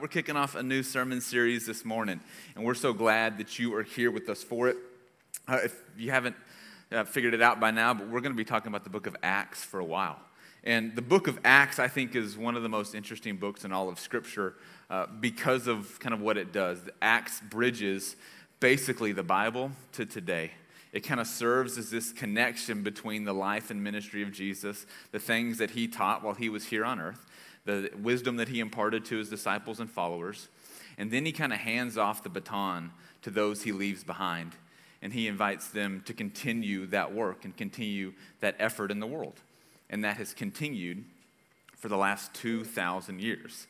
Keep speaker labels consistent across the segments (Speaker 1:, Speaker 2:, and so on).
Speaker 1: we're kicking off a new sermon series this morning, and we're so glad that you are here with us for it. Uh, if you haven't uh, figured it out by now, but we're going to be talking about the book of Acts for a while. And the book of Acts, I think, is one of the most interesting books in all of Scripture uh, because of kind of what it does. The Acts bridges basically the Bible to today. It kind of serves as this connection between the life and ministry of Jesus, the things that he taught while he was here on earth, the wisdom that he imparted to his disciples and followers. And then he kind of hands off the baton to those he leaves behind. And he invites them to continue that work and continue that effort in the world. And that has continued for the last 2,000 years.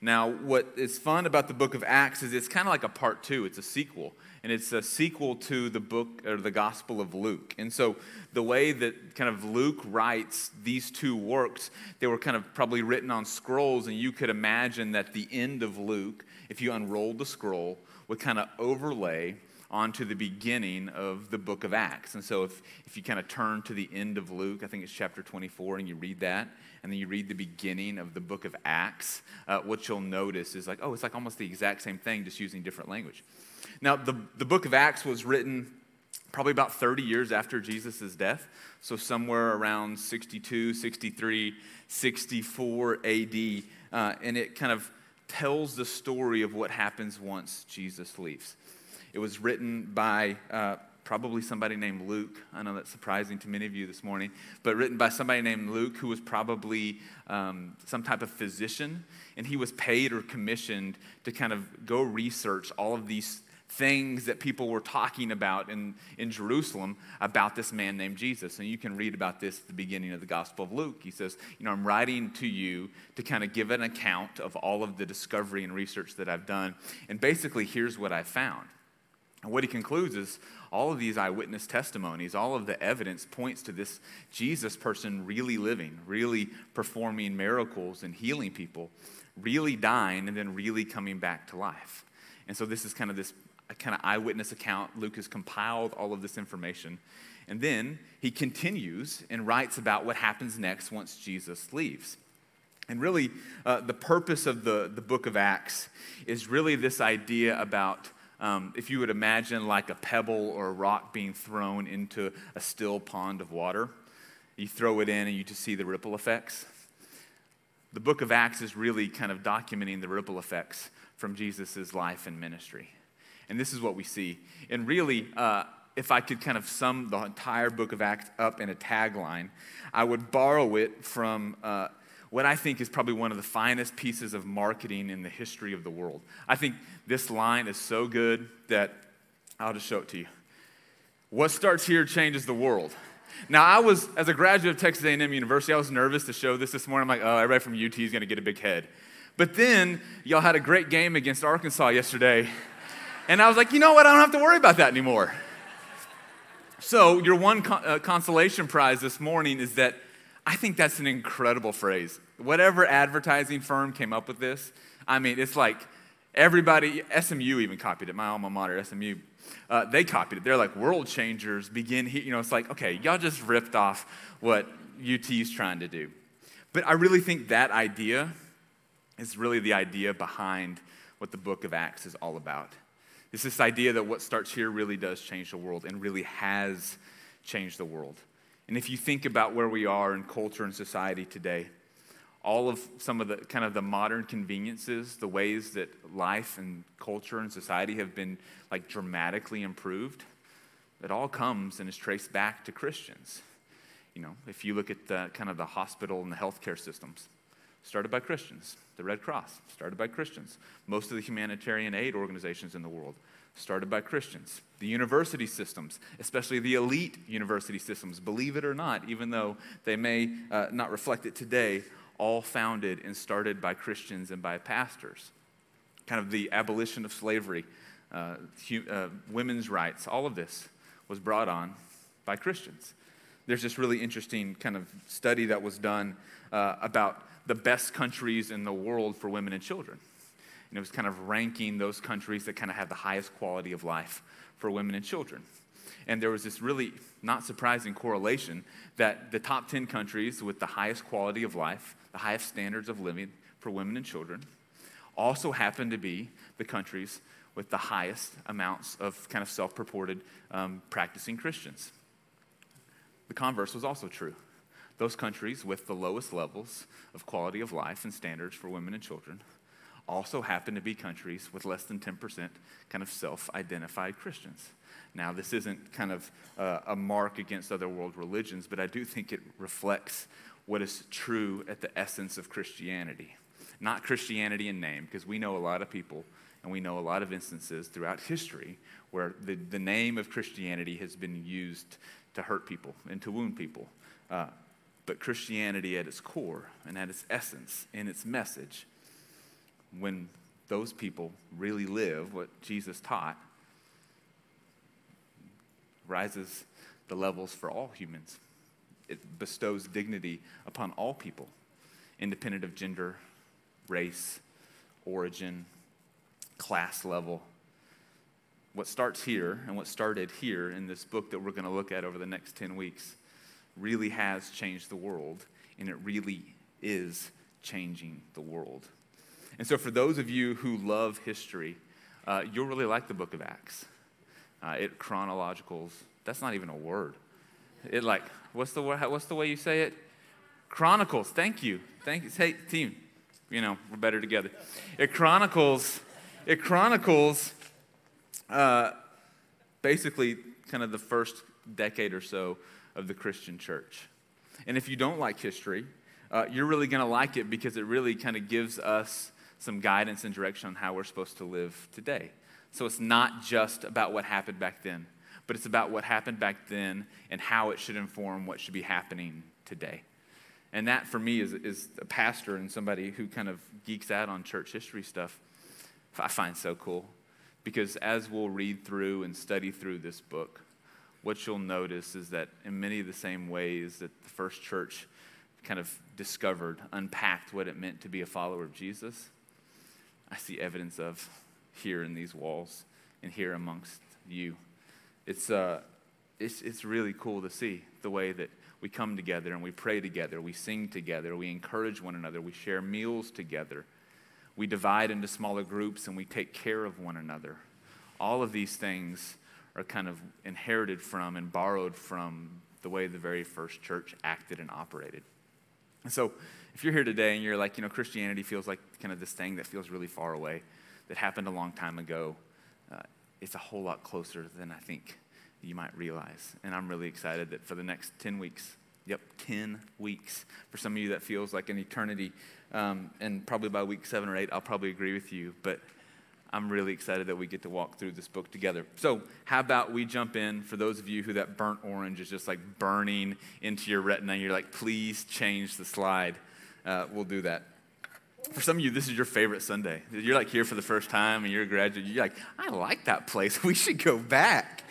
Speaker 1: Now, what is fun about the book of Acts is it's kind of like a part two, it's a sequel. And it's a sequel to the book or the Gospel of Luke. And so, the way that kind of Luke writes these two works, they were kind of probably written on scrolls. And you could imagine that the end of Luke, if you unrolled the scroll, would kind of overlay onto the beginning of the book of Acts. And so, if, if you kind of turn to the end of Luke, I think it's chapter 24, and you read that, and then you read the beginning of the book of Acts, uh, what you'll notice is like, oh, it's like almost the exact same thing, just using different language. Now, the, the book of Acts was written probably about 30 years after Jesus' death, so somewhere around 62, 63, 64 AD, uh, and it kind of tells the story of what happens once Jesus leaves. It was written by uh, probably somebody named Luke. I know that's surprising to many of you this morning, but written by somebody named Luke who was probably um, some type of physician, and he was paid or commissioned to kind of go research all of these things that people were talking about in, in Jerusalem about this man named Jesus. And you can read about this at the beginning of the Gospel of Luke. He says, You know, I'm writing to you to kind of give an account of all of the discovery and research that I've done. And basically, here's what I found. And what he concludes is all of these eyewitness testimonies, all of the evidence points to this Jesus person really living, really performing miracles and healing people, really dying, and then really coming back to life. And so this is kind of this kind of eyewitness account. Luke has compiled all of this information. And then he continues and writes about what happens next once Jesus leaves. And really, uh, the purpose of the, the book of Acts is really this idea about um, if you would imagine like a pebble or a rock being thrown into a still pond of water, you throw it in and you just see the ripple effects. The book of Acts is really kind of documenting the ripple effects from Jesus' life and ministry. And this is what we see. And really, uh, if I could kind of sum the entire book of Acts up in a tagline, I would borrow it from uh, what I think is probably one of the finest pieces of marketing in the history of the world. I think this line is so good that I'll just show it to you. What starts here changes the world. Now, I was, as a graduate of Texas A&M University, I was nervous to show this this morning. I'm like, oh, everybody from UT is going to get a big head. But then, y'all had a great game against Arkansas yesterday. And I was like, you know what? I don't have to worry about that anymore. So, your one uh, consolation prize this morning is that I think that's an incredible phrase. Whatever advertising firm came up with this, I mean, it's like everybody, SMU even copied it, my alma mater, SMU. Uh, they copied it. They're like, world changers begin here. You know, it's like, okay, y'all just ripped off what UT is trying to do. But I really think that idea is really the idea behind what the book of Acts is all about. It's this idea that what starts here really does change the world and really has changed the world. And if you think about where we are in culture and society today, all of some of the kind of the modern conveniences, the ways that life and culture and society have been like dramatically improved, it all comes and is traced back to Christians. You know, if you look at the kind of the hospital and the healthcare systems, started by Christians. The Red Cross, started by Christians. Most of the humanitarian aid organizations in the world, started by Christians. The university systems, especially the elite university systems, believe it or not, even though they may uh, not reflect it today, all founded and started by Christians and by pastors. Kind of the abolition of slavery, uh, hu- uh, women's rights, all of this was brought on by Christians. There's this really interesting kind of study that was done uh, about the best countries in the world for women and children. And it was kind of ranking those countries that kind of had the highest quality of life for women and children. And there was this really not surprising correlation that the top 10 countries with the highest quality of life, the highest standards of living for women and children, also happen to be the countries with the highest amounts of kind of self purported um, practicing Christians. The converse was also true. Those countries with the lowest levels of quality of life and standards for women and children also happen to be countries with less than 10% kind of self identified Christians. Now, this isn't kind of uh, a mark against other world religions, but I do think it reflects what is true at the essence of Christianity. Not Christianity in name, because we know a lot of people and we know a lot of instances throughout history where the, the name of Christianity has been used to hurt people and to wound people. Uh, but Christianity at its core and at its essence, in its message, when those people really live what Jesus taught, rises the levels for all humans. It bestows dignity upon all people, independent of gender, race, origin, class level. What starts here and what started here in this book that we're going to look at over the next 10 weeks really has changed the world, and it really is changing the world. And so, for those of you who love history, uh, you'll really like the book of Acts. Uh, it chronologicals, that's not even a word. It like, what's the, what's the way you say it? Chronicles, thank you. Thank you. Hey, team, you know, we're better together. It chronicles, it chronicles uh, basically kind of the first decade or so of the Christian church. And if you don't like history, uh, you're really going to like it because it really kind of gives us some guidance and direction on how we're supposed to live today. So it's not just about what happened back then, but it's about what happened back then and how it should inform what should be happening today. And that, for me, is, is a pastor and somebody who kind of geeks out on church history stuff, I find so cool. Because as we'll read through and study through this book, what you'll notice is that in many of the same ways that the first church kind of discovered, unpacked what it meant to be a follower of Jesus, I see evidence of here in these walls and here amongst you. It's, uh, it's, it's really cool to see the way that we come together and we pray together, we sing together, we encourage one another, we share meals together, we divide into smaller groups and we take care of one another. All of these things are kind of inherited from and borrowed from the way the very first church acted and operated. And so, if you're here today and you're like, you know, Christianity feels like kind of this thing that feels really far away, that happened a long time ago, uh, it's a whole lot closer than I think you might realize. And I'm really excited that for the next 10 weeks, yep, 10 weeks, for some of you that feels like an eternity, um, and probably by week seven or eight, I'll probably agree with you. But I'm really excited that we get to walk through this book together. So, how about we jump in for those of you who that burnt orange is just like burning into your retina? And you're like, please change the slide. Uh, we'll do that. For some of you, this is your favorite Sunday. You're like here for the first time and you're a graduate. You're like, I like that place. We should go back.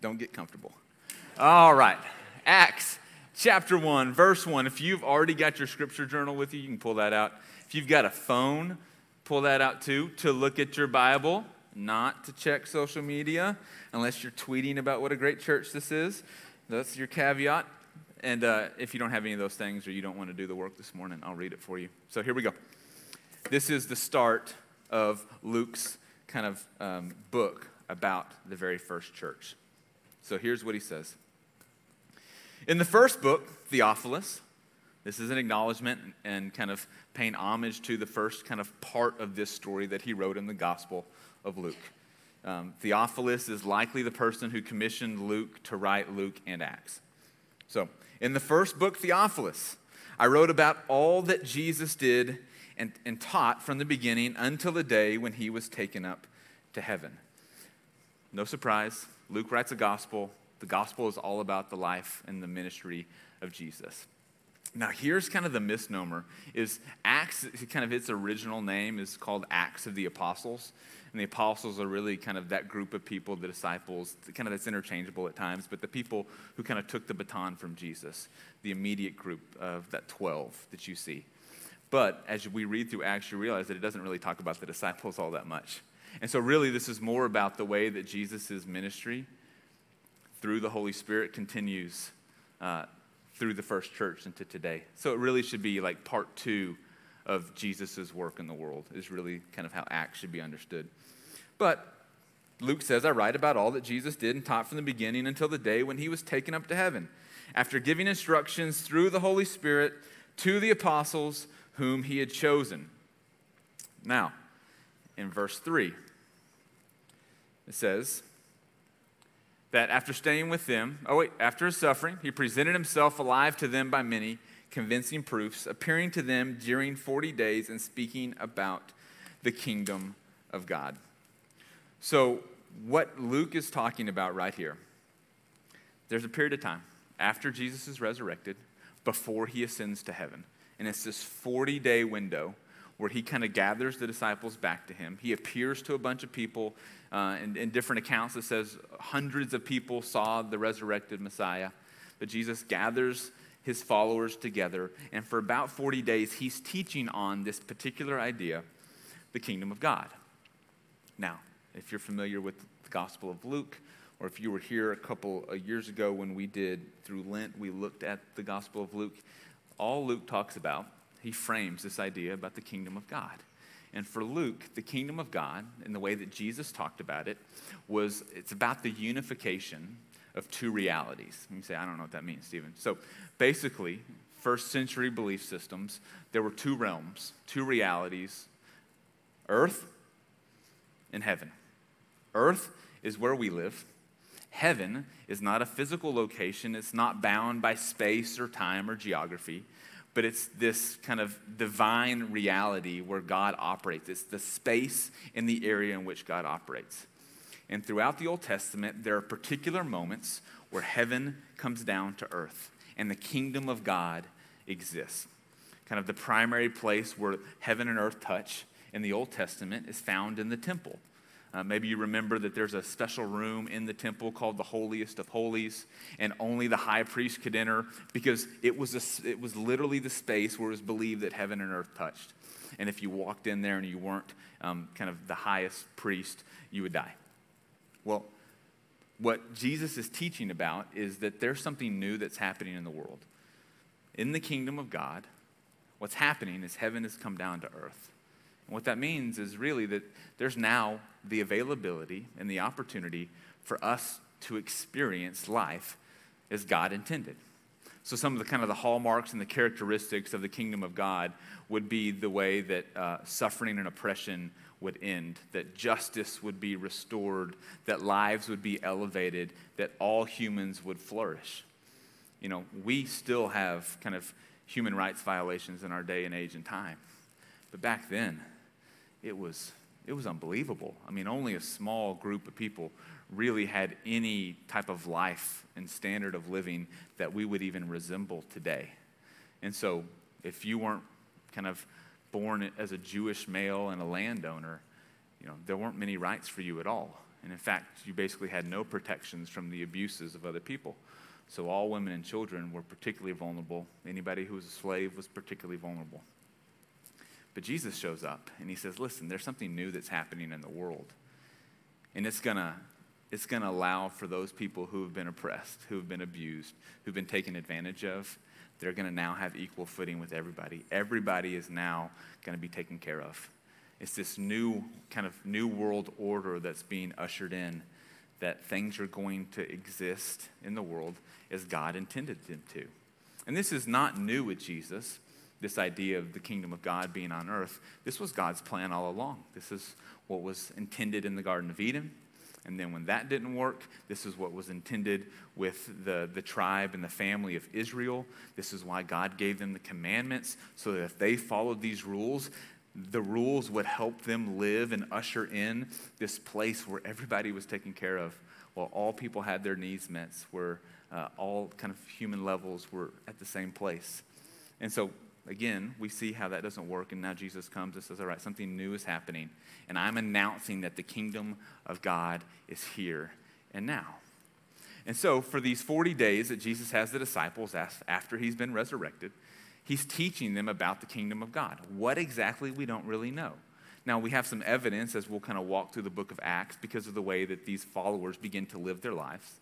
Speaker 1: Don't get comfortable. All right. Acts chapter 1, verse 1. If you've already got your scripture journal with you, you can pull that out. If you've got a phone, pull that out too to look at your Bible, not to check social media, unless you're tweeting about what a great church this is. That's your caveat. And uh, if you don't have any of those things or you don't want to do the work this morning, I'll read it for you. So here we go. This is the start of Luke's kind of um, book about the very first church. So here's what he says In the first book, Theophilus, this is an acknowledgement and kind of paying homage to the first kind of part of this story that he wrote in the Gospel of Luke. Um, Theophilus is likely the person who commissioned Luke to write Luke and Acts. So, in the first book, Theophilus, I wrote about all that Jesus did and, and taught from the beginning until the day when he was taken up to heaven. No surprise, Luke writes a gospel. The gospel is all about the life and the ministry of Jesus. Now, here's kind of the misnomer is Acts, kind of its original name is called Acts of the Apostles. And the apostles are really kind of that group of people, the disciples, kind of that's interchangeable at times, but the people who kind of took the baton from Jesus, the immediate group of that 12 that you see. But as we read through Acts, you realize that it doesn't really talk about the disciples all that much. And so, really, this is more about the way that Jesus' ministry through the Holy Spirit continues uh, through the first church into today. So, it really should be like part two of Jesus' work in the world, is really kind of how Acts should be understood. But Luke says, I write about all that Jesus did and taught from the beginning until the day when he was taken up to heaven, after giving instructions through the Holy Spirit to the apostles whom he had chosen. Now, in verse 3, it says that after staying with them, oh wait, after his suffering, he presented himself alive to them by many convincing proofs, appearing to them during 40 days and speaking about the kingdom of God. So, what Luke is talking about right here, there's a period of time after Jesus is resurrected, before he ascends to heaven. And it's this 40 day window where he kind of gathers the disciples back to him. He appears to a bunch of people. Uh, in, in different accounts, it says hundreds of people saw the resurrected Messiah. But Jesus gathers his followers together. And for about 40 days, he's teaching on this particular idea the kingdom of God. Now, if you're familiar with the Gospel of Luke, or if you were here a couple of years ago when we did through Lent, we looked at the Gospel of Luke. All Luke talks about, he frames this idea about the kingdom of God. And for Luke, the kingdom of God, in the way that Jesus talked about it, was it's about the unification of two realities. You say, I don't know what that means, Stephen. So basically, first century belief systems, there were two realms, two realities earth and heaven. Earth is where we live. Heaven is not a physical location, it's not bound by space or time or geography, but it's this kind of divine reality where God operates. It's the space in the area in which God operates. And throughout the Old Testament, there are particular moments where heaven comes down to earth and the kingdom of God exists. Kind of the primary place where heaven and earth touch in the Old Testament is found in the temple. Uh, maybe you remember that there's a special room in the temple called the Holiest of Holies, and only the high priest could enter because it was, a, it was literally the space where it was believed that heaven and earth touched. And if you walked in there and you weren't um, kind of the highest priest, you would die. Well, what Jesus is teaching about is that there's something new that's happening in the world. In the kingdom of God, what's happening is heaven has come down to earth. And what that means is really that there's now the availability and the opportunity for us to experience life as God intended. So, some of the kind of the hallmarks and the characteristics of the kingdom of God would be the way that uh, suffering and oppression would end, that justice would be restored, that lives would be elevated, that all humans would flourish. You know, we still have kind of human rights violations in our day and age and time. But back then, it was, it was unbelievable. I mean, only a small group of people really had any type of life and standard of living that we would even resemble today. And so, if you weren't kind of born as a Jewish male and a landowner, you know, there weren't many rights for you at all. And in fact, you basically had no protections from the abuses of other people. So all women and children were particularly vulnerable. Anybody who was a slave was particularly vulnerable. But Jesus shows up and he says, Listen, there's something new that's happening in the world. And it's going to it's going to allow for those people who have been oppressed, who have been abused, who've been taken advantage of, they're going to now have equal footing with everybody. Everybody is now going to be taken care of. It's this new kind of new world order that's being ushered in that things are going to exist in the world as God intended them to. And this is not new with Jesus, this idea of the kingdom of God being on earth. This was God's plan all along. This is what was intended in the Garden of Eden. And then when that didn't work, this is what was intended with the, the tribe and the family of Israel. This is why God gave them the commandments, so that if they followed these rules, the rules would help them live and usher in this place where everybody was taken care of, while all people had their needs met, where uh, all kind of human levels were at the same place. And so again, we see how that doesn't work. And now Jesus comes and says, All right, something new is happening. And I'm announcing that the kingdom of God is here and now. And so, for these 40 days that Jesus has the disciples after he's been resurrected, he's teaching them about the kingdom of God. What exactly, we don't really know. Now, we have some evidence as we'll kind of walk through the book of Acts because of the way that these followers begin to live their lives.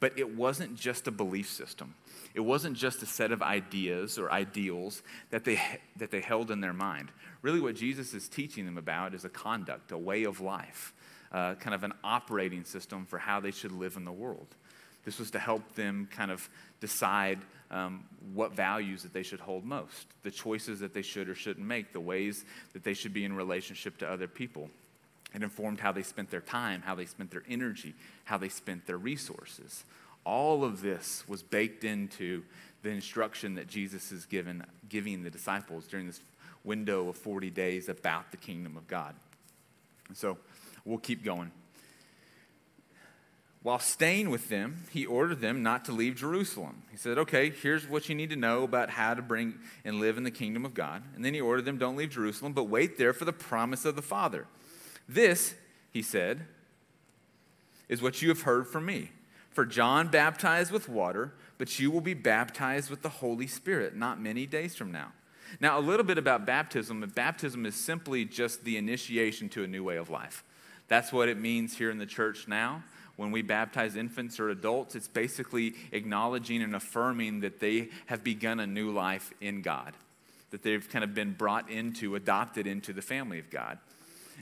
Speaker 1: But it wasn't just a belief system. It wasn't just a set of ideas or ideals that they, that they held in their mind. Really, what Jesus is teaching them about is a conduct, a way of life, uh, kind of an operating system for how they should live in the world. This was to help them kind of decide um, what values that they should hold most, the choices that they should or shouldn't make, the ways that they should be in relationship to other people. It informed how they spent their time, how they spent their energy, how they spent their resources. All of this was baked into the instruction that Jesus is given, giving the disciples during this window of 40 days about the kingdom of God. And so we'll keep going. While staying with them, he ordered them not to leave Jerusalem. He said, Okay, here's what you need to know about how to bring and live in the kingdom of God. And then he ordered them, Don't leave Jerusalem, but wait there for the promise of the Father. This, he said, is what you have heard from me. For John baptized with water, but you will be baptized with the Holy Spirit not many days from now. Now, a little bit about baptism. Baptism is simply just the initiation to a new way of life. That's what it means here in the church now. When we baptize infants or adults, it's basically acknowledging and affirming that they have begun a new life in God, that they've kind of been brought into, adopted into the family of God.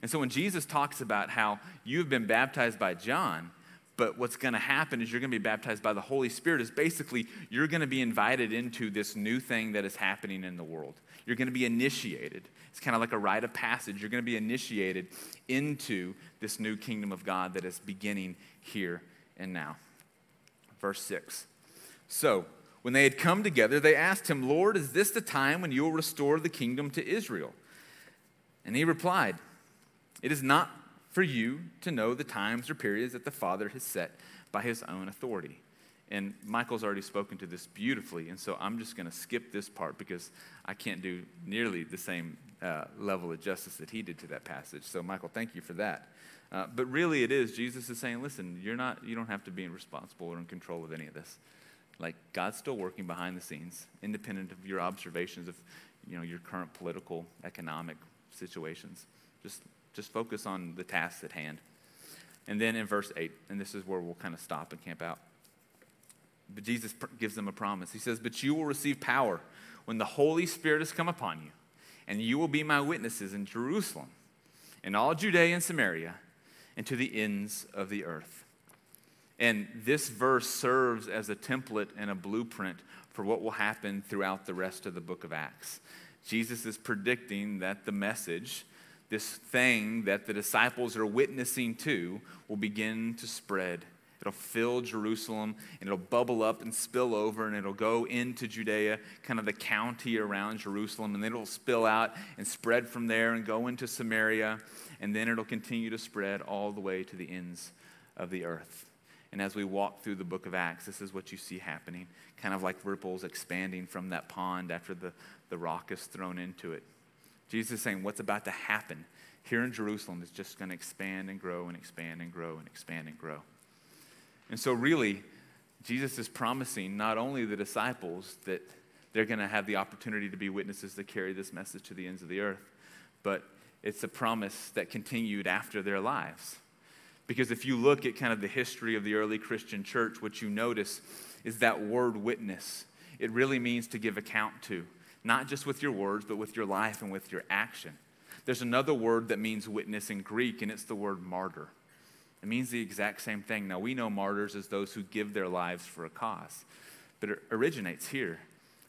Speaker 1: And so when Jesus talks about how you've been baptized by John, but what's going to happen is you're going to be baptized by the Holy Spirit, is basically you're going to be invited into this new thing that is happening in the world. You're going to be initiated. It's kind of like a rite of passage. You're going to be initiated into this new kingdom of God that is beginning here and now. Verse 6. So, when they had come together, they asked him, Lord, is this the time when you will restore the kingdom to Israel? And he replied, It is not for you to know the times or periods that the Father has set by his own authority. And Michael's already spoken to this beautifully, and so I'm just going to skip this part because I can't do nearly the same uh, level of justice that he did to that passage. So, Michael, thank you for that. Uh, but really, it is Jesus is saying, listen, you're not, you don't have to be responsible or in control of any of this. Like God's still working behind the scenes, independent of your observations of, you know, your current political, economic situations. Just just focus on the tasks at hand. And then in verse 8, and this is where we'll kind of stop and camp out. But Jesus gives them a promise. He says, But you will receive power when the Holy Spirit has come upon you, and you will be my witnesses in Jerusalem, in all Judea and Samaria, and to the ends of the earth. And this verse serves as a template and a blueprint for what will happen throughout the rest of the book of Acts. Jesus is predicting that the message this thing that the disciples are witnessing to will begin to spread. It'll fill Jerusalem and it'll bubble up and spill over and it'll go into Judea, kind of the county around Jerusalem, and then it'll spill out and spread from there and go into Samaria, and then it'll continue to spread all the way to the ends of the earth. And as we walk through the book of Acts, this is what you see happening kind of like ripples expanding from that pond after the, the rock is thrown into it. Jesus is saying what's about to happen here in Jerusalem is just going to expand and grow and expand and grow and expand and grow. And so, really, Jesus is promising not only the disciples that they're going to have the opportunity to be witnesses to carry this message to the ends of the earth, but it's a promise that continued after their lives. Because if you look at kind of the history of the early Christian church, what you notice is that word witness. It really means to give account to not just with your words, but with your life and with your action. There's another word that means witness in Greek, and it's the word martyr. It means the exact same thing. Now, we know martyrs as those who give their lives for a cause, but it originates here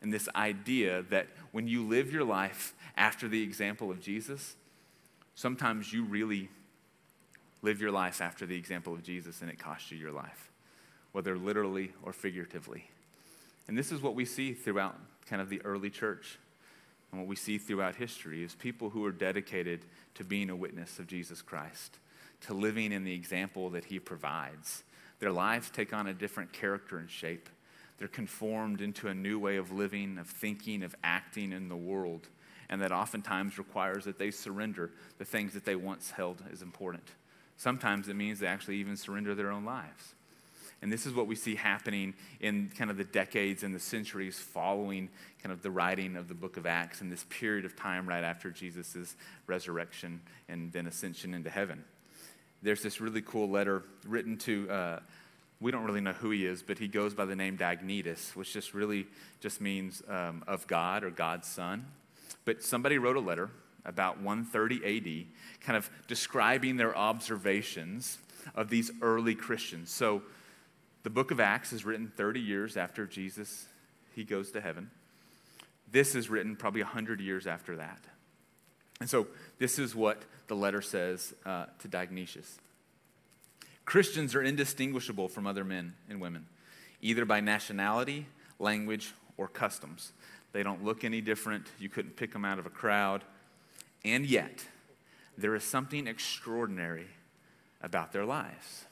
Speaker 1: in this idea that when you live your life after the example of Jesus, sometimes you really live your life after the example of Jesus and it costs you your life, whether literally or figuratively. And this is what we see throughout kind of the early church. And what we see throughout history is people who are dedicated to being a witness of Jesus Christ, to living in the example that he provides. Their lives take on a different character and shape. They're conformed into a new way of living, of thinking, of acting in the world. And that oftentimes requires that they surrender the things that they once held as important. Sometimes it means they actually even surrender their own lives. And this is what we see happening in kind of the decades and the centuries following kind of the writing of the book of Acts in this period of time right after Jesus' resurrection and then ascension into heaven. There's this really cool letter written to uh, we don't really know who he is, but he goes by the name Diognetus, which just really just means um, of God or God's son. But somebody wrote a letter about 130 AD, kind of describing their observations of these early Christians. So the book of Acts is written 30 years after Jesus he goes to heaven. This is written probably 100 years after that. And so this is what the letter says uh, to Diognetus. Christians are indistinguishable from other men and women, either by nationality, language, or customs. They don't look any different. You couldn't pick them out of a crowd. And yet, there is something extraordinary about their lives.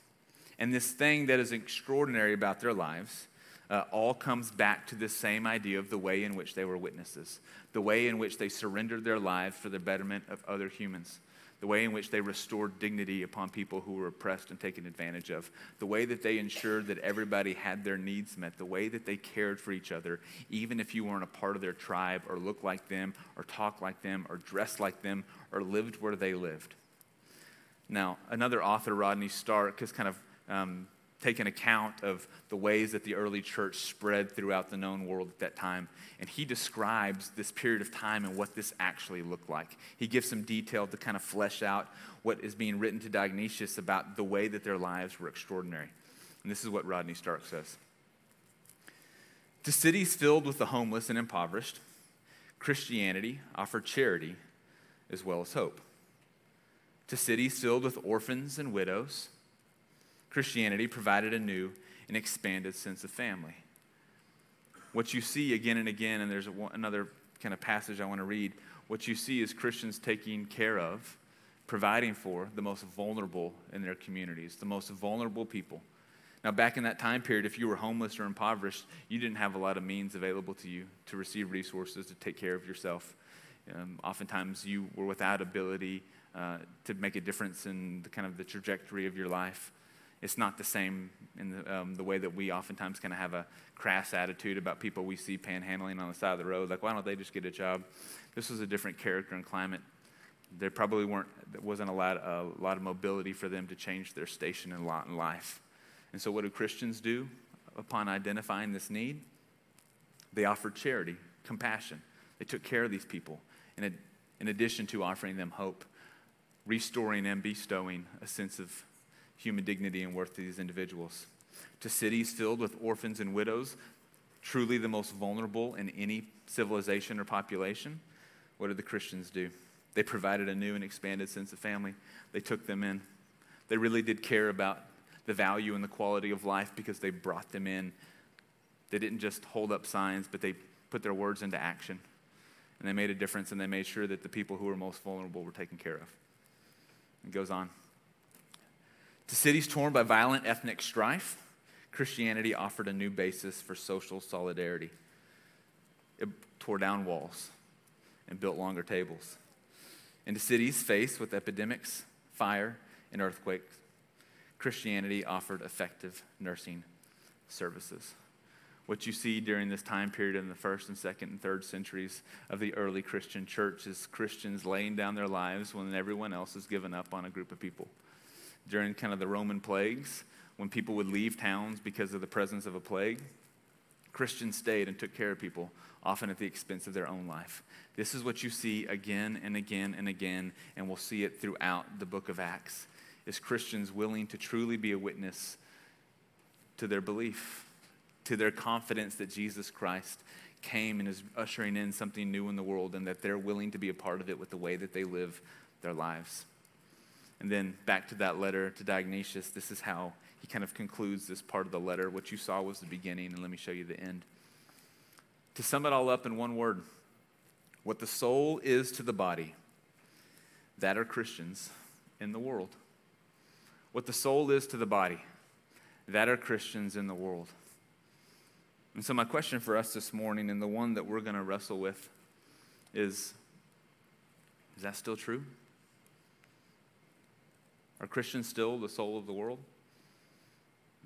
Speaker 1: And this thing that is extraordinary about their lives uh, all comes back to the same idea of the way in which they were witnesses, the way in which they surrendered their lives for the betterment of other humans, the way in which they restored dignity upon people who were oppressed and taken advantage of, the way that they ensured that everybody had their needs met, the way that they cared for each other, even if you weren't a part of their tribe or looked like them or talked like them or dressed like them or lived where they lived. Now, another author, Rodney Stark, has kind of um, taken account of the ways that the early church spread throughout the known world at that time. And he describes this period of time and what this actually looked like. He gives some detail to kind of flesh out what is being written to Diognetus about the way that their lives were extraordinary. And this is what Rodney Stark says To cities filled with the homeless and impoverished, Christianity offered charity as well as hope. To cities filled with orphans and widows, Christianity provided a new and expanded sense of family. What you see again and again, and there's another kind of passage I want to read, what you see is Christians taking care of, providing for the most vulnerable in their communities, the most vulnerable people. Now, back in that time period, if you were homeless or impoverished, you didn't have a lot of means available to you to receive resources to take care of yourself. Um, oftentimes, you were without ability uh, to make a difference in the kind of the trajectory of your life it's not the same in the, um, the way that we oftentimes kind of have a crass attitude about people we see panhandling on the side of the road. Like, why don't they just get a job? This was a different character and climate. There probably weren't, there wasn't a lot, a lot of mobility for them to change their station and lot in life. And so, what do Christians do upon identifying this need? They offered charity, compassion. They took care of these people, in, in addition to offering them hope, restoring and bestowing a sense of human dignity and worth to these individuals. To cities filled with orphans and widows, truly the most vulnerable in any civilization or population, what did the Christians do? They provided a new and expanded sense of family. They took them in. They really did care about the value and the quality of life because they brought them in. They didn't just hold up signs, but they put their words into action. And they made a difference and they made sure that the people who were most vulnerable were taken care of. It goes on. To cities torn by violent ethnic strife, Christianity offered a new basis for social solidarity. It tore down walls and built longer tables. And to cities faced with epidemics, fire, and earthquakes, Christianity offered effective nursing services. What you see during this time period in the first and second and third centuries of the early Christian church is Christians laying down their lives when everyone else has given up on a group of people during kind of the Roman plagues, when people would leave towns because of the presence of a plague, Christians stayed and took care of people, often at the expense of their own life. This is what you see again and again and again, and we'll see it throughout the book of Acts. Is Christians willing to truly be a witness to their belief, to their confidence that Jesus Christ came and is ushering in something new in the world, and that they're willing to be a part of it with the way that they live their lives. And then back to that letter to Diognetus, this is how he kind of concludes this part of the letter. What you saw was the beginning, and let me show you the end. To sum it all up in one word, what the soul is to the body, that are Christians in the world. What the soul is to the body, that are Christians in the world. And so, my question for us this morning, and the one that we're going to wrestle with, is is that still true? Are Christians still the soul of the world?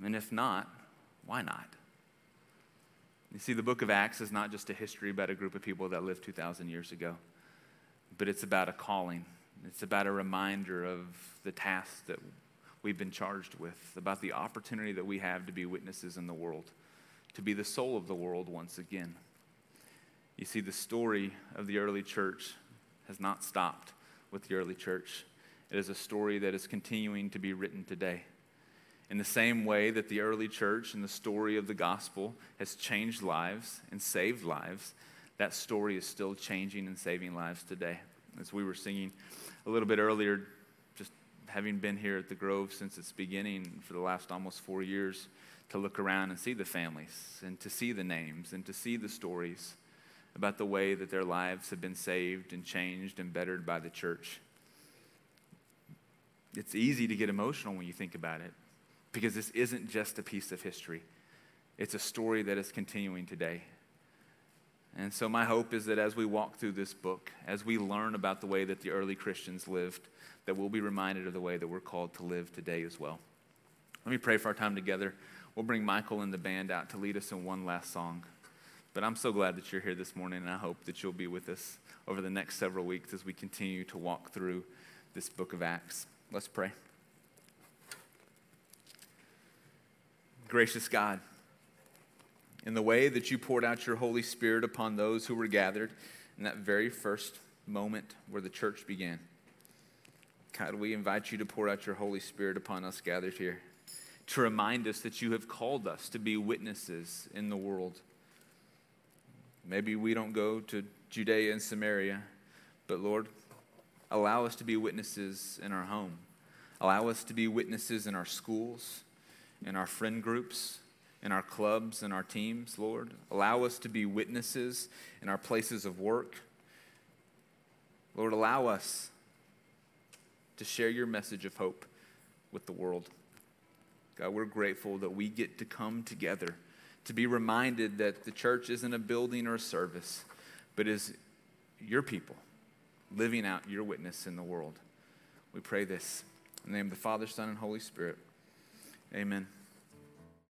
Speaker 1: And if not, why not? You see, the book of Acts is not just a history about a group of people that lived 2,000 years ago, but it's about a calling. It's about a reminder of the task that we've been charged with, about the opportunity that we have to be witnesses in the world, to be the soul of the world once again. You see, the story of the early church has not stopped with the early church. It is a story that is continuing to be written today. In the same way that the early church and the story of the gospel has changed lives and saved lives, that story is still changing and saving lives today. As we were singing a little bit earlier, just having been here at the Grove since its beginning for the last almost four years, to look around and see the families and to see the names and to see the stories about the way that their lives have been saved and changed and bettered by the church. It's easy to get emotional when you think about it because this isn't just a piece of history, it's a story that is continuing today. And so, my hope is that as we walk through this book, as we learn about the way that the early Christians lived, that we'll be reminded of the way that we're called to live today as well. Let me pray for our time together. We'll bring Michael and the band out to lead us in one last song. But I'm so glad that you're here this morning, and I hope that you'll be with us over the next several weeks as we continue to walk through this book of Acts. Let's pray. Gracious God, in the way that you poured out your Holy Spirit upon those who were gathered in that very first moment where the church began, God, we invite you to pour out your Holy Spirit upon us gathered here to remind us that you have called us to be witnesses in the world. Maybe we don't go to Judea and Samaria, but Lord, allow us to be witnesses in our home. Allow us to be witnesses in our schools, in our friend groups, in our clubs in our teams, Lord. Allow us to be witnesses in our places of work. Lord, allow us to share your message of hope with the world. God, we're grateful that we get to come together to be reminded that the church isn't a building or a service, but is your people living out your witness in the world. We pray this in the name of the Father, Son, and Holy Spirit. Amen.